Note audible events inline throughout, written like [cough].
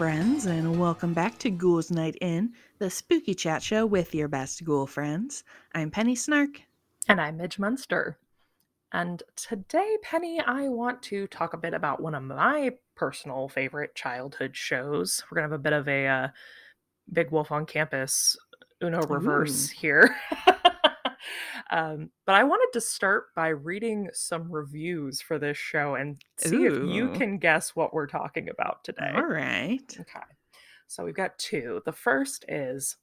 friends, and welcome back to Ghouls Night In, the spooky chat show with your best ghoul friends. I'm Penny Snark. And I'm Midge Munster. And today, Penny, I want to talk a bit about one of my personal favorite childhood shows. We're going to have a bit of a uh, Big Wolf on Campus Uno reverse Ooh. here. [laughs] um, but I wanted to start by reading some reviews for this show and see if you can guess what we're talking about today. All right. Okay. So we've got two. The first is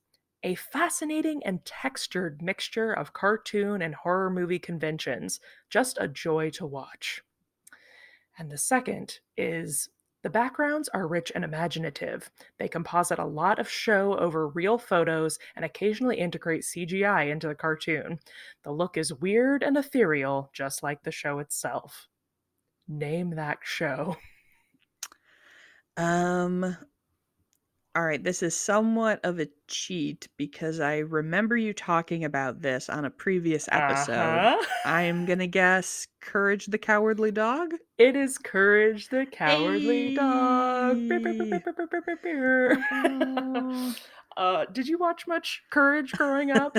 a fascinating and textured mixture of cartoon and horror movie conventions, just a joy to watch. And the second is the backgrounds are rich and imaginative. They composite a lot of show over real photos and occasionally integrate CGI into the cartoon. The look is weird and ethereal, just like the show itself. Name that show. Um. All right. This is somewhat of a cheat because I remember you talking about this on a previous episode. Uh-huh. I'm gonna guess Courage the Cowardly Dog. It is Courage the Cowardly Dog. Hey. beer, beer, beer, beer, beer. Oh. uh, did you watch much Courage growing up?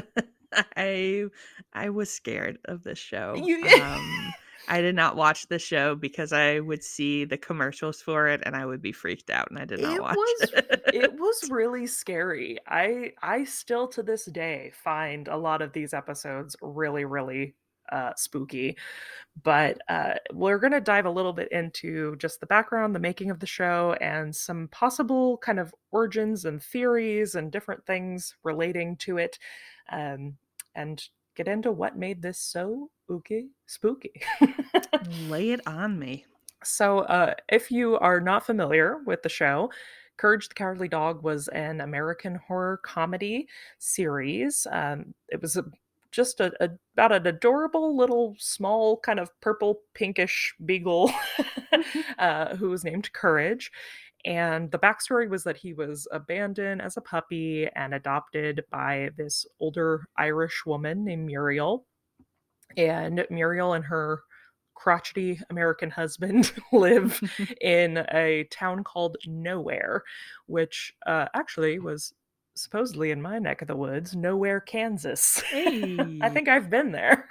[laughs] I I was scared of this show. You- Um, I did not watch the show because I would see the commercials for it and I would be freaked out, and I did not It watch was- it. it [laughs] was really scary. I I still to this day find a lot of these episodes really really uh, spooky. But uh, we're going to dive a little bit into just the background, the making of the show, and some possible kind of origins and theories and different things relating to it, um, and get into what made this so spooky. Spooky. [laughs] Lay it on me. So, uh, if you are not familiar with the show, Courage the Cowardly Dog was an American horror comedy series. Um, it was a, just a, a- about an adorable little small kind of purple pinkish beagle [laughs] [laughs] uh, who was named Courage. And the backstory was that he was abandoned as a puppy and adopted by this older Irish woman named Muriel. And Muriel and her crotchety American husband [laughs] live [laughs] in a town called Nowhere, which uh, actually was supposedly in my neck of the woods, Nowhere, Kansas. [laughs] I think I've been there.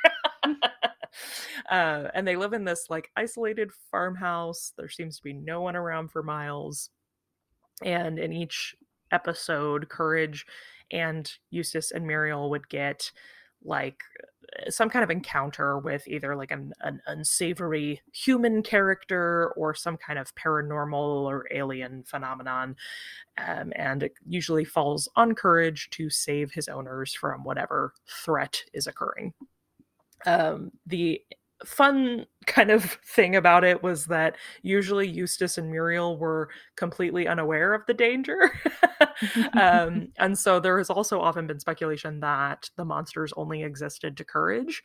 Uh, and they live in this like isolated farmhouse. There seems to be no one around for miles. And in each episode, Courage and Eustace and Muriel would get like uh, some kind of encounter with either like an, an unsavory human character or some kind of paranormal or alien phenomenon. Um, and it usually falls on Courage to save his owners from whatever threat is occurring. Um, the fun [laughs] kind of thing about it was that usually Eustace and Muriel were completely unaware of the danger. [laughs] [laughs] um, and so there has also often been speculation that the monsters only existed to Courage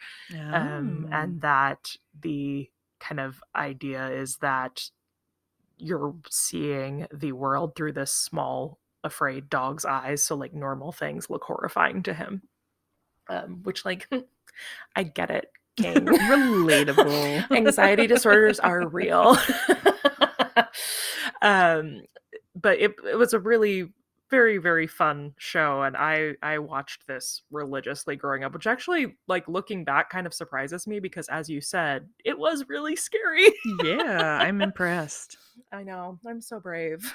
um, Oh. and that the kind of idea is that you're seeing the world through this small afraid dog's eyes so like normal things look horrifying to him um, which like i get it king. [laughs] Relatable. [laughs] anxiety disorders are real. [laughs] Um but it, it was a really very very fun show and i i watched this religiously growing up which actually like looking back kind of surprises me because as you said it was really scary. Yeah, I'm impressed. i know. I'm so brave.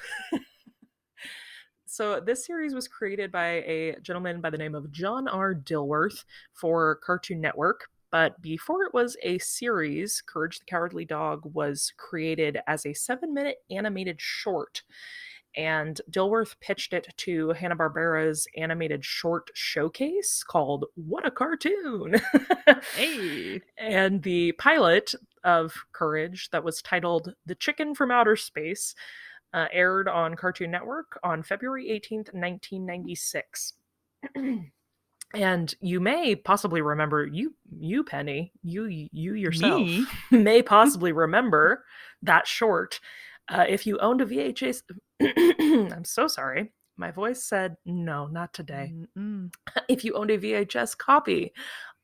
So this series was created by a gentleman by the name of john r. Dilworth for cartoon network but before it was a series courage the cowardly dog was created as a seven minute animated short and Dilworth pitched it to Hanna-Barbera's animated short showcase called What a Cartoon. Hey. [laughs] and the pilot of Courage that was titled The Chicken from Outer Space uh, aired on Cartoon Network on February 18th, 1996. [clears throat] and you may possibly remember you you Penny, you you yourself Me? [laughs] may [laughs] possibly remember that short uh, if you owned a VHS. [clears throat] I'm so sorry. My voice said no, not today. Mm-mm. [laughs] If you owned a VHS copy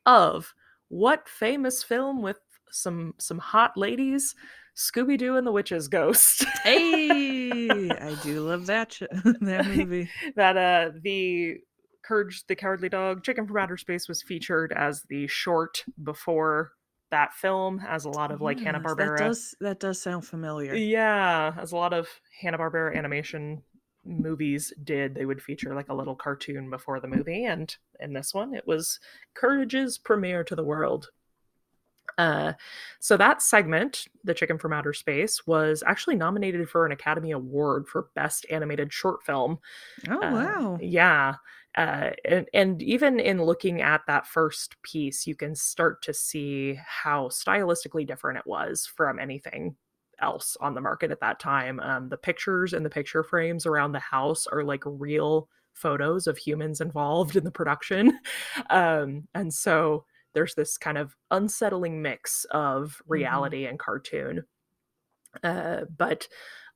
of what famous film with some some hot ladies Scooby Doo and the Witch's Ghost. hey, I do love that sh- that movie. that uh the Courage the Cowardly Dog, Chicken from Outer Space was featured as the short before that film, as a lot of like Hanna Yes, Barbera. That does that does sound familiar. Yeah, as a lot of Hanna Barbera animation movies did, they would feature like a little cartoon before the movie, and in this one, it was Courage's premiere to the world. Uh, so that segment, The Chicken from Outer Space, was actually nominated for an Academy Award for Best Animated Short Film. Oh Uh, wow. yeah. Uh, and, and even in looking at that first piece, you can start to see how stylistically different it was from anything else on the market at that time. Um, the pictures and the picture frames around the house are like real photos of humans involved [laughs] in the production. [laughs] Um, and so there's this kind of unsettling mix of reality and cartoon. Uh, but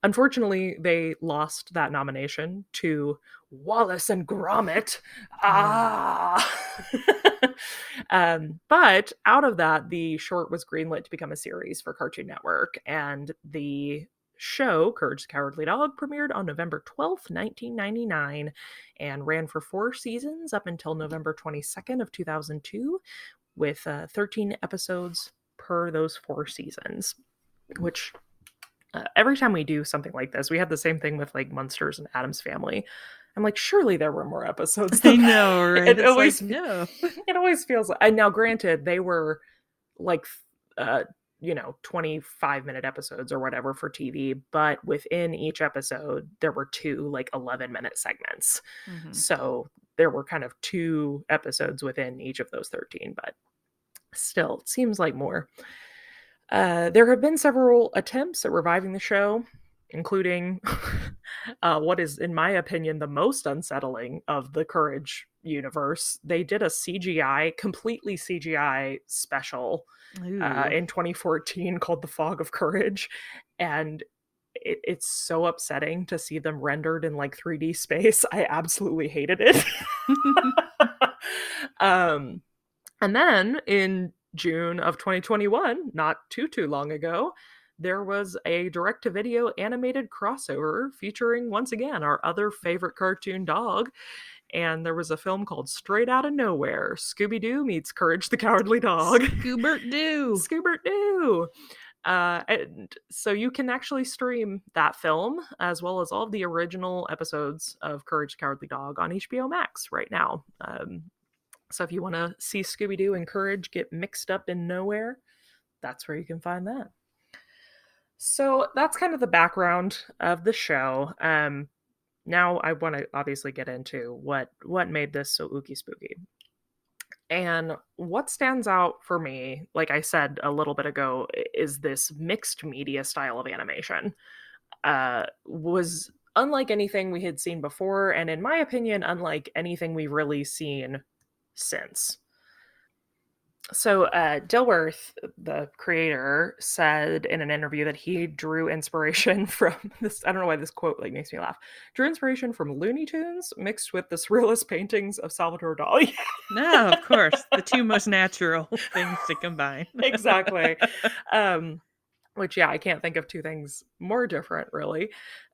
unfortunately, they lost that nomination to Wallace and Gromit. Ah. [laughs] um, but out of that, the short was greenlit to become a series for Cartoon Network, and the show Courage the Cowardly Dog premiered on November 12th, 1999 and ran for 4 seasons up until November 22nd of 2002 with uh, 13 episodes per those 4 seasons, which uh, every time we do something like this, we had the same thing with like Munsters and Addams Family. I'm like, surely there were more episodes. [laughs] I than that." know, [laughs] right? It It's always like, no. [laughs] it always feels like and now granted they were like uh you know 25 minute episodes or whatever for tv but within each episode there were two like 11 minute segments Mhm. so there were kind of two episodes within each of those 13 but still it seems like more uh, there have been several attempts at reviving the show including [laughs] uh, what is in my opinion the most unsettling of the courage universe they did a cgi completely cgi special uh, in 2014 called the fog of courage and it, it's so upsetting to see them rendered in like 3d space. I absolutely hated it. [laughs] Um and then in june of 2021 not too too long ago there was a direct to video animated crossover featuring once again our other favorite cartoon dog and there was a film called Straight Outta Nowhere Scooby Doo meets Courage the Cowardly Dog. Scoobert Doo. Scoobert Doo. Uh, and so you can actually stream that film as well as all of the original episodes of Courage the Cowardly Dog on HBO Max right now. Um, so if you want to see Scooby Doo and Courage get mixed up in nowhere, that's where you can find that. So that's kind of the background of the show. Um, now I want to obviously get into what what made this so ooky spooky. And what stands out for me, like I said a little bit ago, is this mixed media style of animation. Uh, was unlike anything we had seen before, and in my opinion, unlike anything we've really seen since. So, uh, Dilworth, the creator, said in an interview that he drew inspiration [laughs] from this. I don't know why this quote like makes me laugh. Drew inspiration from Looney Tunes mixed with the surrealist paintings of Salvador Dali. No, of [laughs] course. The two most natural [laughs] things to combine. exactly. Um, which yeah, I can't think of two things more different really.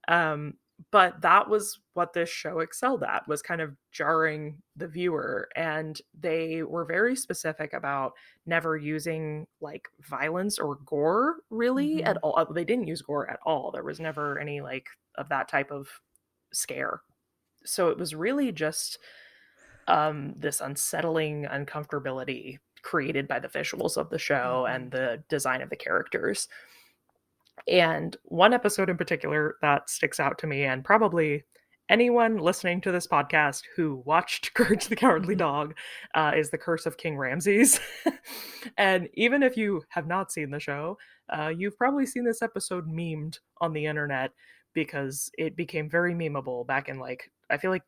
Um, but that was what this show excelled at was kind of jarring the viewer and they were very specific about never using like violence or gore really at all they didn't use gore at all there was never any like of that type of scare. So it was really just um this unsettling uncomfortability created by the visuals of the show and the design of the characters and one episode in particular that sticks out to me, and probably anyone listening to this podcast who watched [laughs] Courage the Cowardly Dog, uh, is The Curse of King Ramses. [laughs] and even if you have not seen the show, uh, you've probably seen this episode memed on the internet because it became very memeable back in like I feel like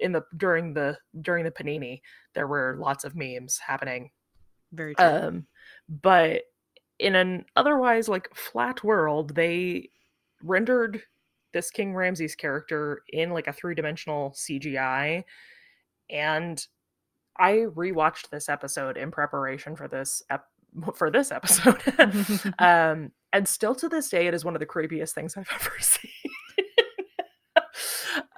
in the during the during the panini there were lots of memes happening Very true. um, but in an otherwise like flat world, they rendered this King Ramses character in like a three dimensional CGI. And I rewatched this episode in preparation for this ep- [laughs] for this episode. [laughs] um, And still to this day, it is one of the creepiest things I've [laughs] ever seen.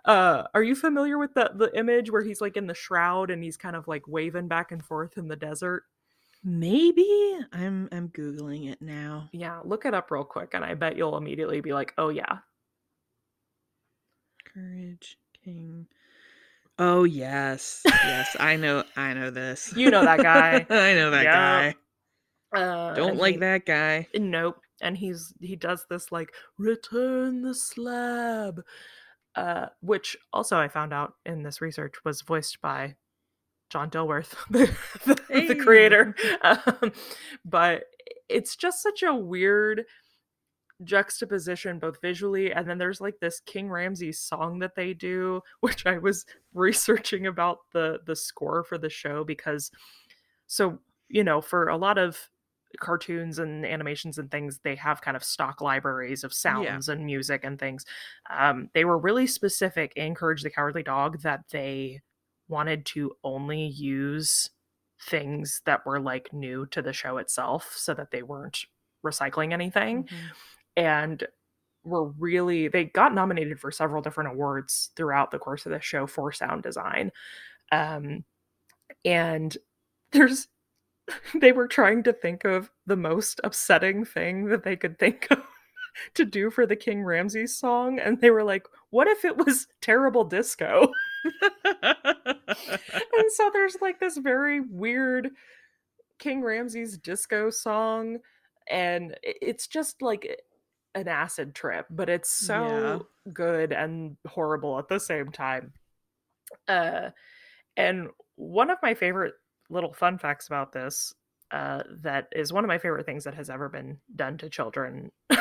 uh, are you familiar with the the image where he's like in the shroud and he's kind of like waving back and forth in the desert? Maybe I'm I'm googling it now. Yeah, look it up real quick, and I bet you'll immediately be like, "Oh yeah, Courage King. Oh yes, yes, I know, I know this. you know that guy." [laughs] I know that Yep. guy. Uh, Don't like he- that guy. Nope. And he's he does this like return the slab, uh, which also I found out in this research was voiced by John Dilworth, [laughs] the, the, the creator. Um, but it's just such a weird juxtaposition both visually and then there's like this king ramses song that they do [laughs] which i was researching about the the score for the show because so you know for a lot of cartoons and animations and things they have kind of stock libraries of sounds and music and things. Um, they were really specific in courage the cowardly dog that they wanted to only use things that were like new to the show itself so that they weren't recycling anything Mhm. and were really they got nominated for several different awards throughout the course of the show for sound design um and there's [laughs] they were trying to think of the most upsetting thing that they could think of [laughs] to do for the king ramses song and they were like what if it was terrible disco [laughs] [laughs] and so there's like this very weird King Ramses disco song, and it's just like an acid trip, but it's so good and horrible at the same time. Uh, and one of my favorite little fun facts about this, uh, that is one of my favorite things that has ever been done to children, [laughs]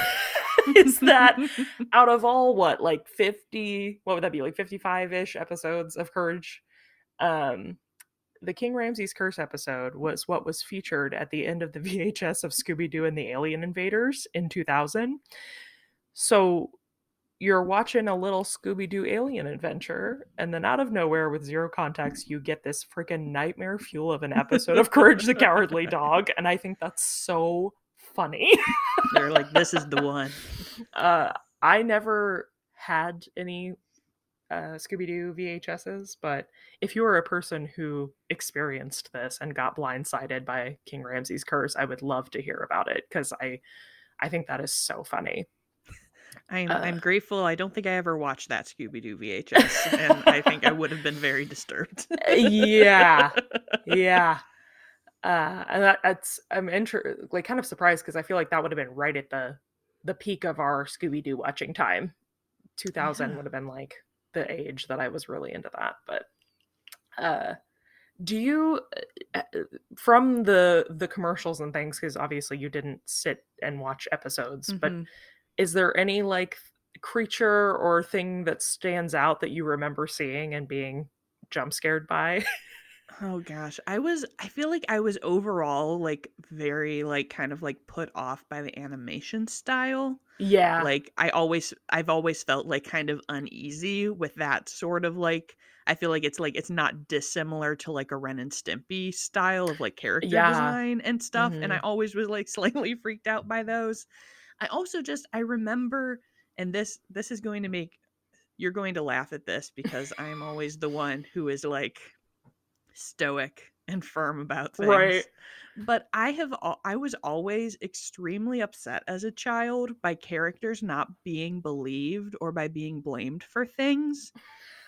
is that [laughs] out of all what like 50 what would that be like 55ish episodes of courage um the king ramses curse episode was what was featured at the end of the [laughs] vhs of scooby-doo and the alien invaders in 2000 so you're watching a little scooby-doo alien adventure and then out of nowhere with zero context you get this freaking nightmare fuel of an episode of courage the cowardly [laughs] dog and i think that's so funny They're like, this is the [laughs] one. uh, I never had any uh, Scooby Doo VHSs, but if you were a person who experienced this and got blindsided by King Ramses' curse, I would love to hear about it because I, I think that is so funny. I'm Uh, I'm grateful. I don't think I ever watched that Scooby Doo VHS, and I think I would have been very disturbed. yeah, yeah. Uh, and that, that's I'm inter- like kind of surprised because I feel like that would have been right at the the peak of our Scooby Doo watching time. 2000 Yeah. would have been like the age that I was really into that. But uh, do you uh, uh, from the the commercials and things because obviously you didn't sit and watch episodes, but Mhm. is there any like creature or thing that stands out that you remember seeing and being jump scared by? Oh gosh, I was I feel like I was overall like very like kind of like put off by the animation style. Yeah. Like I always I've always felt like kind of uneasy with that sort of like I feel like it's like it's not dissimilar to like a Ren and Stimpy style of like character Yeah. design and stuff and I Mhm. always was like [laughs] slightly freaked out by those. I also just I remember and this this is going to make you're going to laugh at this because I'm [laughs] always the one who is like stoic and firm about things. Right. But I have al- I was always extremely upset as a child by characters not being believed or by being blamed for things.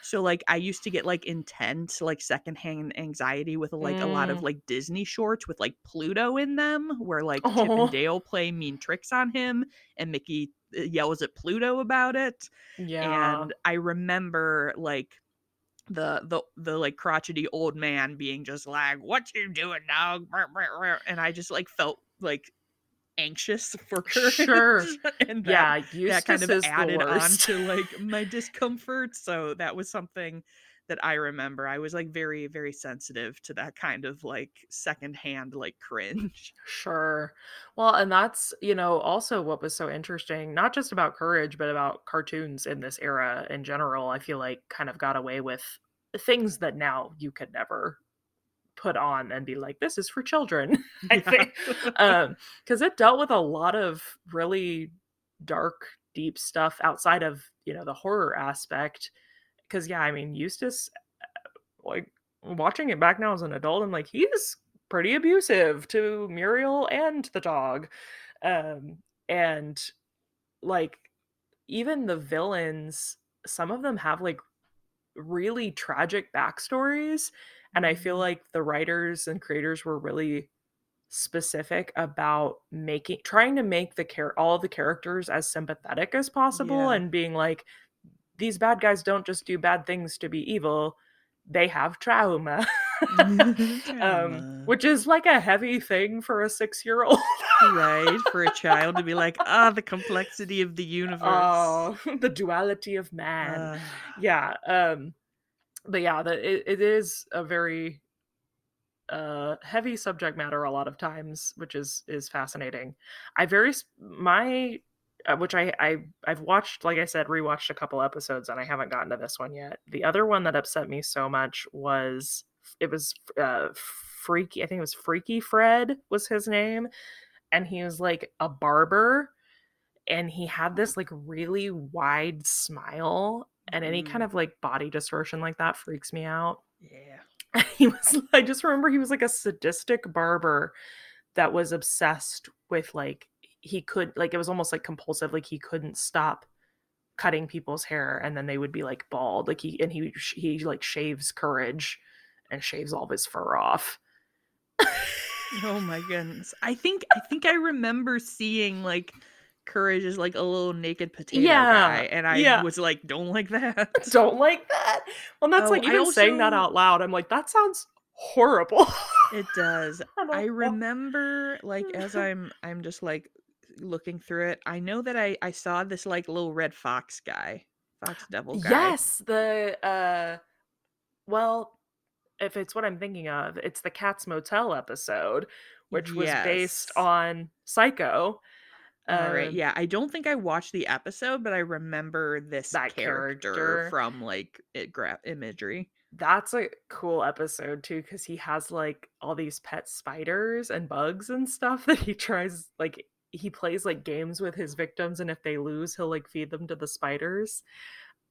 So like I used to get like intense like secondhand anxiety with like a lot of Mm. like Disney shorts with like Pluto in them where like Chip Oh. and Dale play mean tricks on him and Mickey uh, yells at Pluto about it Yeah. and I remember like the the the like crotchety old man being just like, "What you doing, dog?" Brr, brr, brr," And I just like felt like anxious [laughs] for courage. Sure. [laughs] and that, yeah, that kind of added on to like [laughs] my discomfort. So that was something that I remember. I was like very very sensitive to that kind of like secondhand like cringe. Sure. Well, and that's, you know, also what was so interesting, not just about courage, but about cartoons in this era in general. I feel like kind of got away with things that now you could never put on and be like this is for children [laughs] i think um because it dealt with a lot of really dark deep stuff outside of you know the horror aspect because yeah i mean eustace uh, like watching it back now as an adult i'm like he's pretty abusive to muriel and the dog um and like even the villains some of them have like really tragic backstories and i feel Mhm. like the writers and creators were really specific about making trying to make the care all the characters as sympathetic as possible Yeah. and being like these bad guys don't just do bad things to be evil they have trauma. [laughs] [laughs] Um which is like a heavy thing for a 6 year old right for a child to be like ah the complexity of the universe. Oh [laughs] the duality of man. Ah. yeah um but yeah the, it, it is a very uh heavy subject matter a lot of times which is is fascinating. I very my uh, which I, I i've watched like i said rewatched a couple episodes and i haven't gotten to this one yet. The other one that upset me so much was it was uh freaky i think it was freaky fred was his name and he was like a barber and he had this like really wide smile and any kind Mm. of like body distortion like that freaks me out. Yeah. [laughs] He was i just remember he was like a sadistic barber that was obsessed with like he could like it was almost like compulsive like he couldn't stop cutting people's hair and then they would be like bald like he and he he like shaves courage and shaves all of his fur off. Oh my [laughs] goodness. I think i think i remember seeing like courage is like a little naked potato Yeah, guy and i yeah. was like don't like that. [laughs] Don't like that. Well that's Oh, like even saying that out loud i'm like that sounds horrible. It does. [laughs] I remember like as I'm I'm just like looking through it. I know that I I saw this like little red fox guy, fox devil guy. Yes, the uh well, if it's what I'm thinking of, it's the Cats Motel episode, which was based on Psycho. All right. Um, Yeah, I don't think I watched the episode, but I remember this That character, character. from like it gra- imagery. That's a cool episode too, because he has like all these pet spiders and bugs and stuff [laughs] that he tries like he plays like games with his victims, and if they lose, he'll like feed them to the spiders.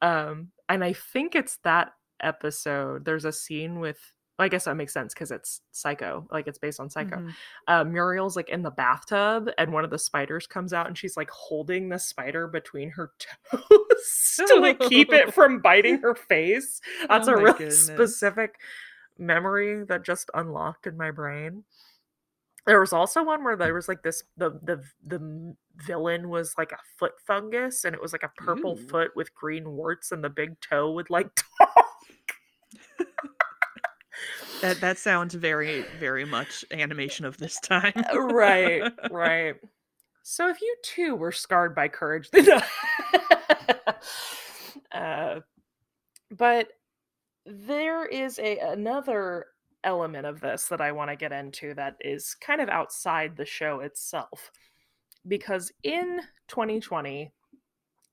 Um, and I think it's that episode. There's a scene with I guess that makes sense because it's Psycho, like it's based on Psycho. Mhm. uh, Muriel's like in the bathtub and one of the spiders comes out and she's like holding the spider between her toes [laughs] to like keep it [laughs] from biting her face. That's Oh a really [laughs] goodness. specific memory that just unlocked in my brain. There was also one where there was like this the the the villain was like a foot fungus and it was like a purple Ooh. foot with green warts and the big toe would like [laughs] talk. That that sounds very very much animation of this time. right, right. So if you too were scarred by courage, [laughs] then uh, but there is a another element of this that I want to get into that is kind of outside the show itself, because in 2020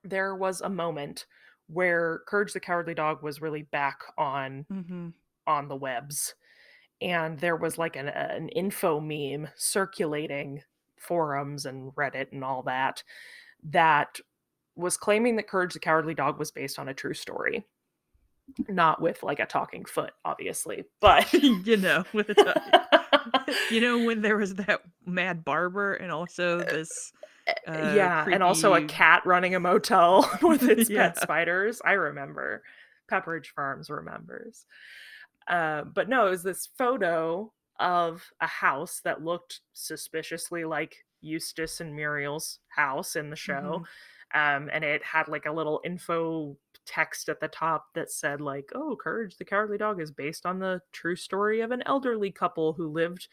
there was a moment where Courage the Cowardly Dog was really back on Mhm. on the webs and there was like an, an info meme circulating forums and reddit and all that that was claiming that courage the cowardly dog was based on a true story not with like a talking foot obviously but [laughs] you know, with a ti- [laughs] you know when there was that mad barber and also this uh, yeah and also a cat running a motel [laughs] with its Yeah. pet spiders i remember pepperidge farms remembers uh, but no it was this photo of a house that looked suspiciously like eustace and muriel's house in the show Mhm. um, and it had like a little info text at the top that said like oh courage the cowardly dog is based on the true story of an elderly couple who lived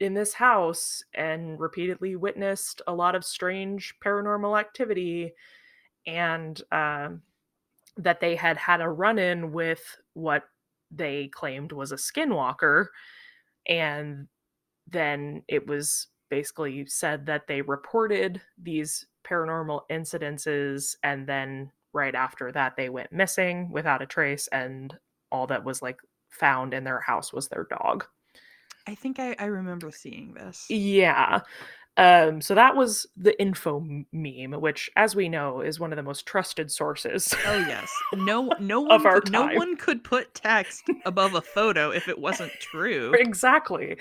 in this house and repeatedly witnessed a lot of strange paranormal activity and um, that they had had a run-in with what they claimed was a skinwalker and then it was basically said that they reported these paranormal incidences and then right after that they went missing without a trace and all that was like found in their house was their dog. I think I, I remember seeing this. Yeah. Um, so that was the info meme, which, as we know, is one of the most trusted sources. Oh yes, no [laughs] no one Of our could, no one could put text above a photo if it wasn't [laughs] true. exactly.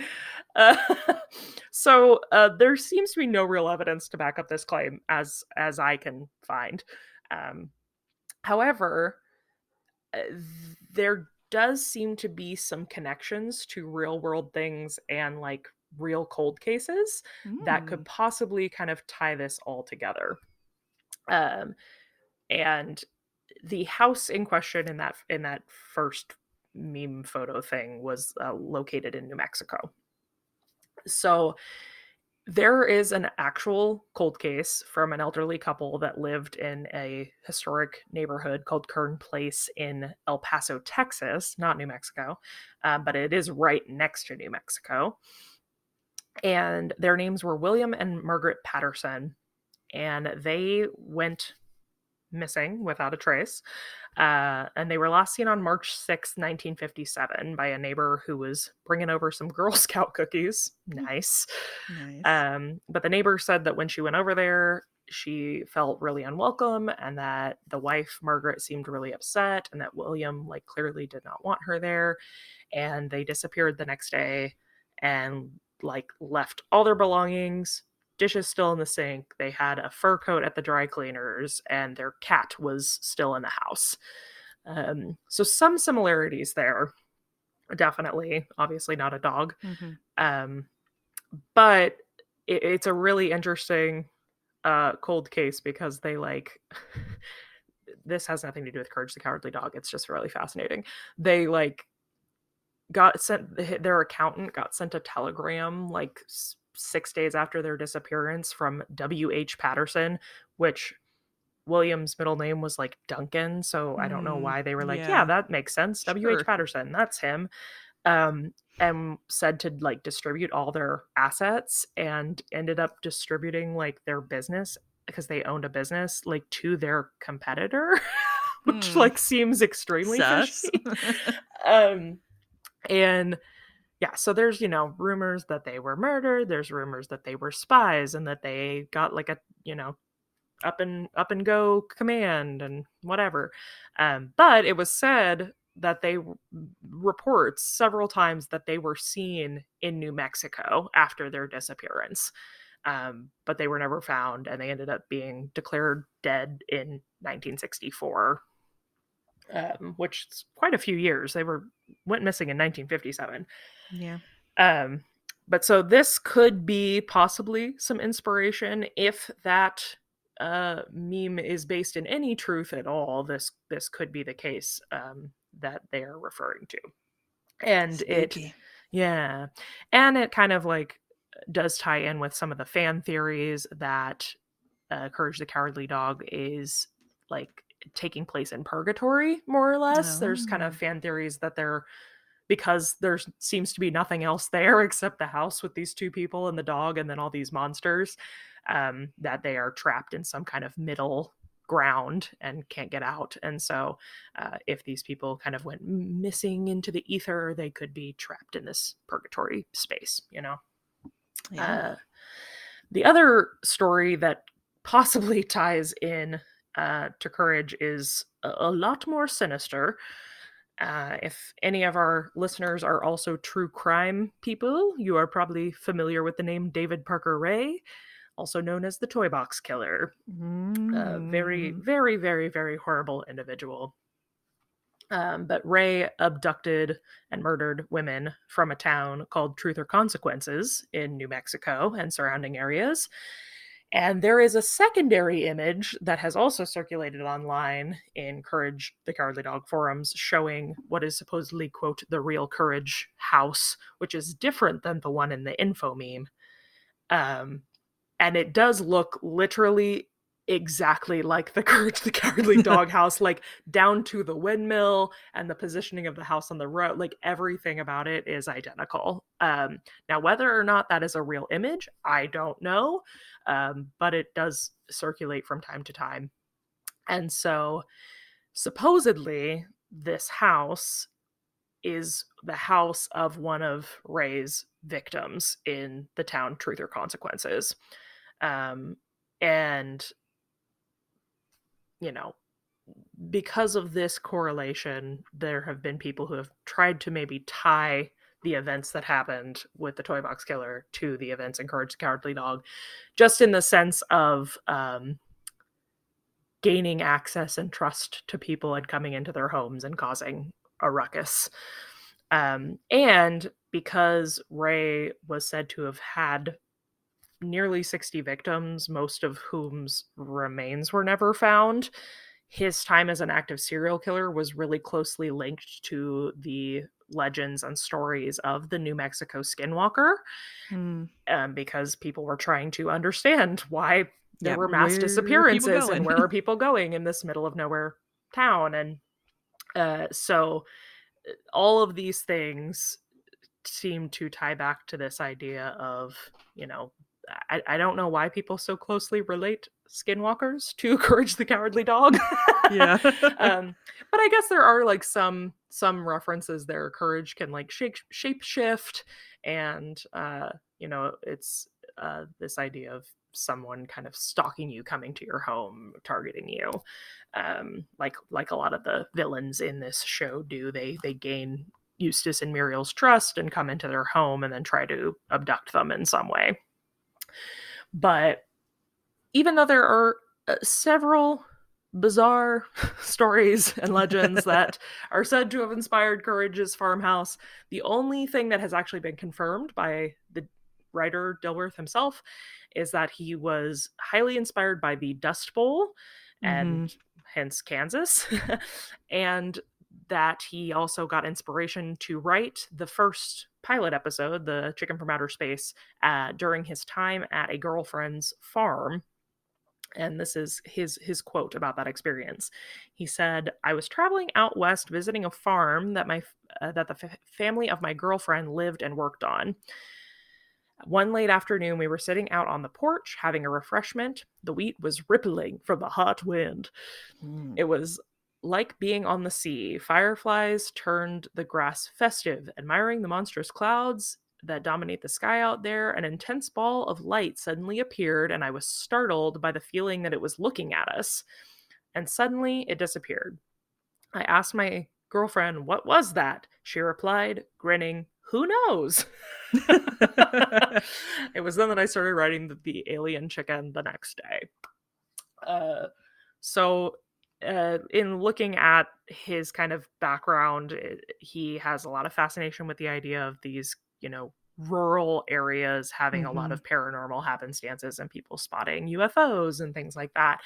Uh, [laughs] so uh, there seems to be no real evidence to back up this claim, as as I can find. Um, however, uh, there does seem to be some connections to real world things and like real cold cases that could Mm. possibly kind of tie this all together. Um, and the house in question in that in that first meme photo thing was uh, located in New Mexico. So there is an actual cold case from an elderly couple that lived in a historic neighborhood called Kern Place in El Paso, Texas, not New Mexico, um, but it is right next to New Mexico. And their names were William and Margaret Patterson. And they went missing without a trace. Uh, and they were last seen on March 6, 1957, by a neighbor who was bringing over some [laughs] Girl Scout cookies. Nice. Nice. Um, but the neighbor said that when she went over there, she felt really unwelcome and that the wife, Margaret, seemed really upset and that William, like, clearly did not want her there. And they disappeared the next day and, like, left all their belongings, dishes still in the sink. They had a fur coat at the dry cleaners and their cat was still in the house. Um, so, some similarities there. Definitely. Obviously, not a dog Mhm. um but it, it's a really interesting uh cold case because they like [laughs] this has nothing to do with courage the cowardly dog it's just really fascinating they like got sent their accountant got sent a telegram like six days after their disappearance from wh patterson which william's middle name was like duncan so i don't know Mm, why they were like yeah, yeah. that makes sense wh Sure. patterson that's him um and said to like distribute all their assets and ended up distributing like their business because they owned a business like to their competitor [laughs] which Hmm. like seems extremely Sus. fishy [laughs] um and yeah so there's you know rumors that they were murdered there's rumors that they were spies and that they got like a you know up and up and go command and whatever um but it was said that they reports several times that they were seen in New Mexico after their disappearance um, but they were never found and they ended up being declared dead in 1964 um, which is quite a few years they were went missing in 1957 yeah. um, but so this could be possibly some inspiration if that uh, meme is based in any truth at all. This this could be the case um, that they are referring to, and it yeah, and it kind of like does tie in with some of the fan theories that uh, Courage the Cowardly Dog is like taking place in purgatory, more or less. There's kind of Oh. fan theories that they're because there seems to be nothing else there [laughs] except the house with these two people and the dog and then all these monsters um, that they are trapped in some kind of middle ground and can't get out and so uh, if these people kind of went missing into the ether they could be trapped in this purgatory space you know Yeah. uh, the other story that possibly [laughs] ties in uh, to courage is a, a lot more sinister. Uh, if any of our listeners are also true crime people, you are probably familiar with the name David Parker Ray, also known as the Toy Box Killer. A very, Mm. very, very, very horrible individual. Um, but Ray abducted and murdered women from a town called Truth or Consequences in New Mexico and surrounding areas. And there is a secondary image that has also circulated online in Courage the Cowardly Dog forums showing what is supposedly, quote, the real Courage house, which is different than the one in the info meme. Um, and it does look literally exactly like the [laughs] Courage the Cowardly [laughs] Dog house, like down to the windmill and the positioning of the house on the road. Like everything about it is identical. Um, now, whether or not that is a real image, I don't know, um, but it does circulate from time to time. And so, supposedly, this house is the house of one of Ray's victims in the town Truth or Consequences. Um, and, you know, because of this correlation, there have been people who have tried to maybe tie the events that happened with the toy box killer to the events in the Cowardly Dog, just in the sense of um, gaining access and trust to people and coming into their homes and causing a ruckus. Um, and because Ray was said to have had nearly 60 victims, most of whom's remains were never found, his time as an active serial killer was really closely linked to the legends and stories of the New Mexico skinwalker mm. um, because people were trying to understand why there yeah, were mass disappearances and where are [laughs] people going in this middle of nowhere town and uh, so uh, all of these things seem to tie back to this idea of you know I, I don't know why people so closely relate skinwalkers to [laughs] courage the cowardly dog. Yeah. [laughs] [laughs] Um, but i guess there are like some some references there. Courage can like shape shape shift and uh you know it's uh this idea of someone kind of stalking you coming to your home targeting you. Um like like a lot of the villains in this show do. They they gain eustace and muriel's trust and come into their home and then try to abduct them in some way but even though there are uh, several bizarre [laughs] stories and legends [laughs] that are said to have inspired Courage's farmhouse, the only thing that has actually been confirmed by the writer Dilworth himself is that he was highly inspired by the Dust Bowl mm-hmm. and hence Kansas, [laughs] and that he also got inspiration to write the first pilot episode, the Chicken from Outer Space, uh, during his time at a girlfriend's farm. And this is his his quote about that experience. He said i was traveling out west visiting a farm that my uh, that the f- family of my girlfriend lived and worked on. One late afternoon we were sitting out on the porch having a refreshment. The wheat was rippling from the hot wind. Mm. it was like being on the sea fireflies turned the grass festive admiring the monstrous clouds that dominate the sky out there, an intense ball of light suddenly appeared, and I was startled by the feeling that it was looking at us. And suddenly it disappeared. I asked my girlfriend, What was that? She replied, grinning, Who knows? [laughs] it was then that I started writing the, the alien chicken the next day. Uh, so uh, in looking at his kind of background, he has a lot of fascination with the idea of these you know rural areas having mm-hmm. a lot mm-hmm. of paranormal happenstances and people spotting UFOs and things like that.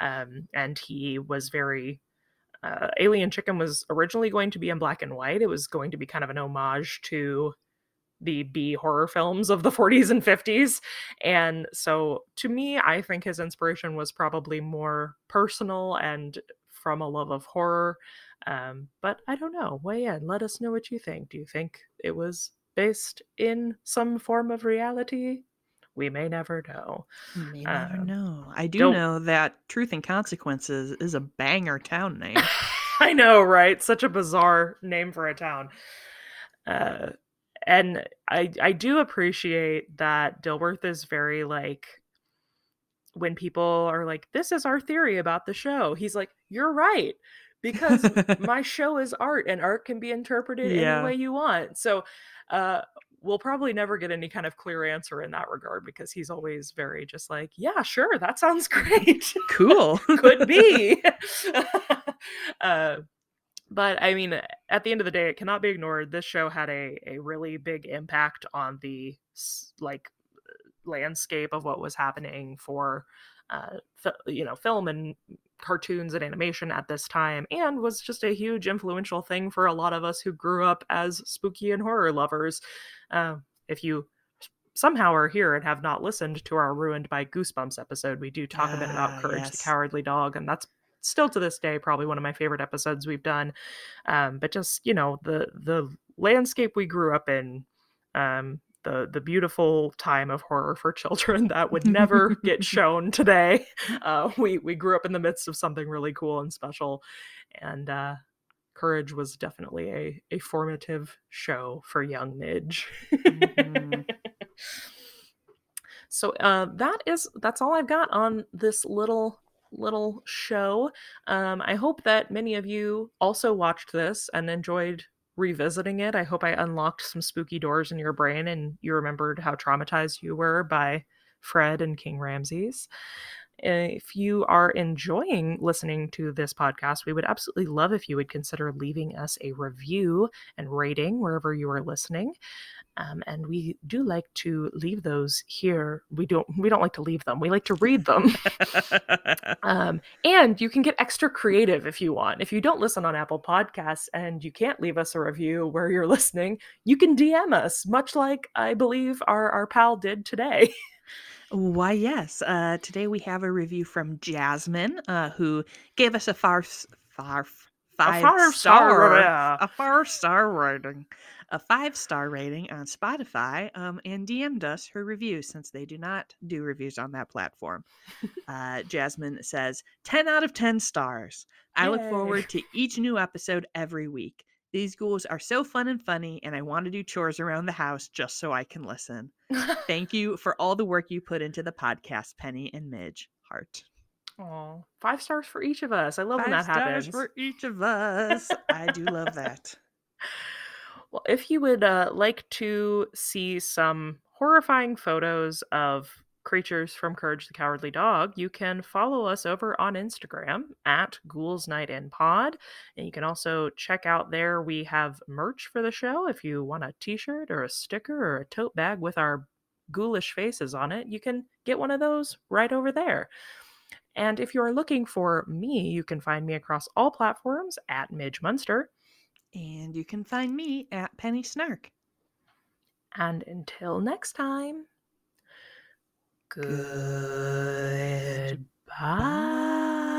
Um, and he was very uh, Alien Chicken was originally going to be in black and white. It was going to be kind of an homage to the B horror films of the 40s and 50s. And so to me, I think his inspiration was probably more personal and from a love of horror. Um, but I don't know. Weigh in. Let us know what you think. Do you think it was based in some form of reality? We may never know. We may never um, know. I do don't... know that Truth and Consequences is a banger town name. [laughs] I know, right? Such a bizarre name for a town. Uh, and I I do appreciate that Dilworth is very like when people are like, "This is our theory about the show." He's like, "You're right." because [laughs] my show is art and art can be interpreted yeah. any way you want. So uh, we'll probably never get any kind of clear answer in that regard because he's always very just like, yeah, sure, that sounds [laughs] great. Cool. Could be. [laughs] uh, but I mean, at the end of the day, it cannot be ignored. This show had a, a really big impact on the like landscape of what was happening for uh, you know film and cartoons and animation at this time and was just a huge influential thing for a lot of us who grew up as spooky and horror lovers. Uh, if you somehow are here and have not listened to our Ruined by Goosebumps episode, we do talk a bit about ah, Courage yes. the Cowardly Dog, and that's still to this day probably one of my favorite episodes we've done. Um, but just you know the the landscape we grew up in um, the the beautiful time of horror for children [laughs] that would never [laughs] get shown today. Uh, we we grew up in the midst of something really cool and special, and uh, Courage was definitely a, a formative show for young Midge. Mhm. [laughs] so uh, that is that's all I've got on this little little show. Um, I hope that many of you also watched this and enjoyed revisiting it. I hope I unlocked some spooky doors in your brain and you remembered how traumatized you were by Fred and King Ramses. If you are enjoying listening to this podcast, we would absolutely love if you would consider leaving us a review and rating wherever you are listening. Um, and we do like to leave those here. We don't. We don't like to leave them. We like to read them. [laughs] um, and you can get extra creative if you want. If you don't listen on Apple Podcasts and you can't leave us a review where you're [laughs] listening, you can DM us, much like I believe our our pal did today. [laughs] Why, yes. Uh, today we have a review from Jasmine, uh, who gave us a far, far, five five-star star, review. a five star rating, a five star rating on Spotify, um, and DM'd us her review since they do not do reviews on that platform. uh, Jasmine says, 10 out of 10 stars. I look forward to each new episode every week. These ghouls are so fun and funny, and I want to do chores around the house just so I can listen. [laughs] Thank you for all the work you put into the podcast, Penny and Midge. Heart. Aw, five stars for each of us. I love when Five that stars happens. for each of us. I do love that. [laughs] Well, if you would uh, like to see some horrifying photos of creatures from Courage the Cowardly Dog, you can follow us over on Instagram at Ghouls Night In Pod. And you can also check out there, we have merch for the show. If you want a t shirt or a sticker or a tote bag with our ghoulish faces on it, you can get one of those right over there. And if you are looking for me, you can find me across all platforms at Midge Munster. And you can find me at Penny Snark. And until next time, Goodbye. Goodbye.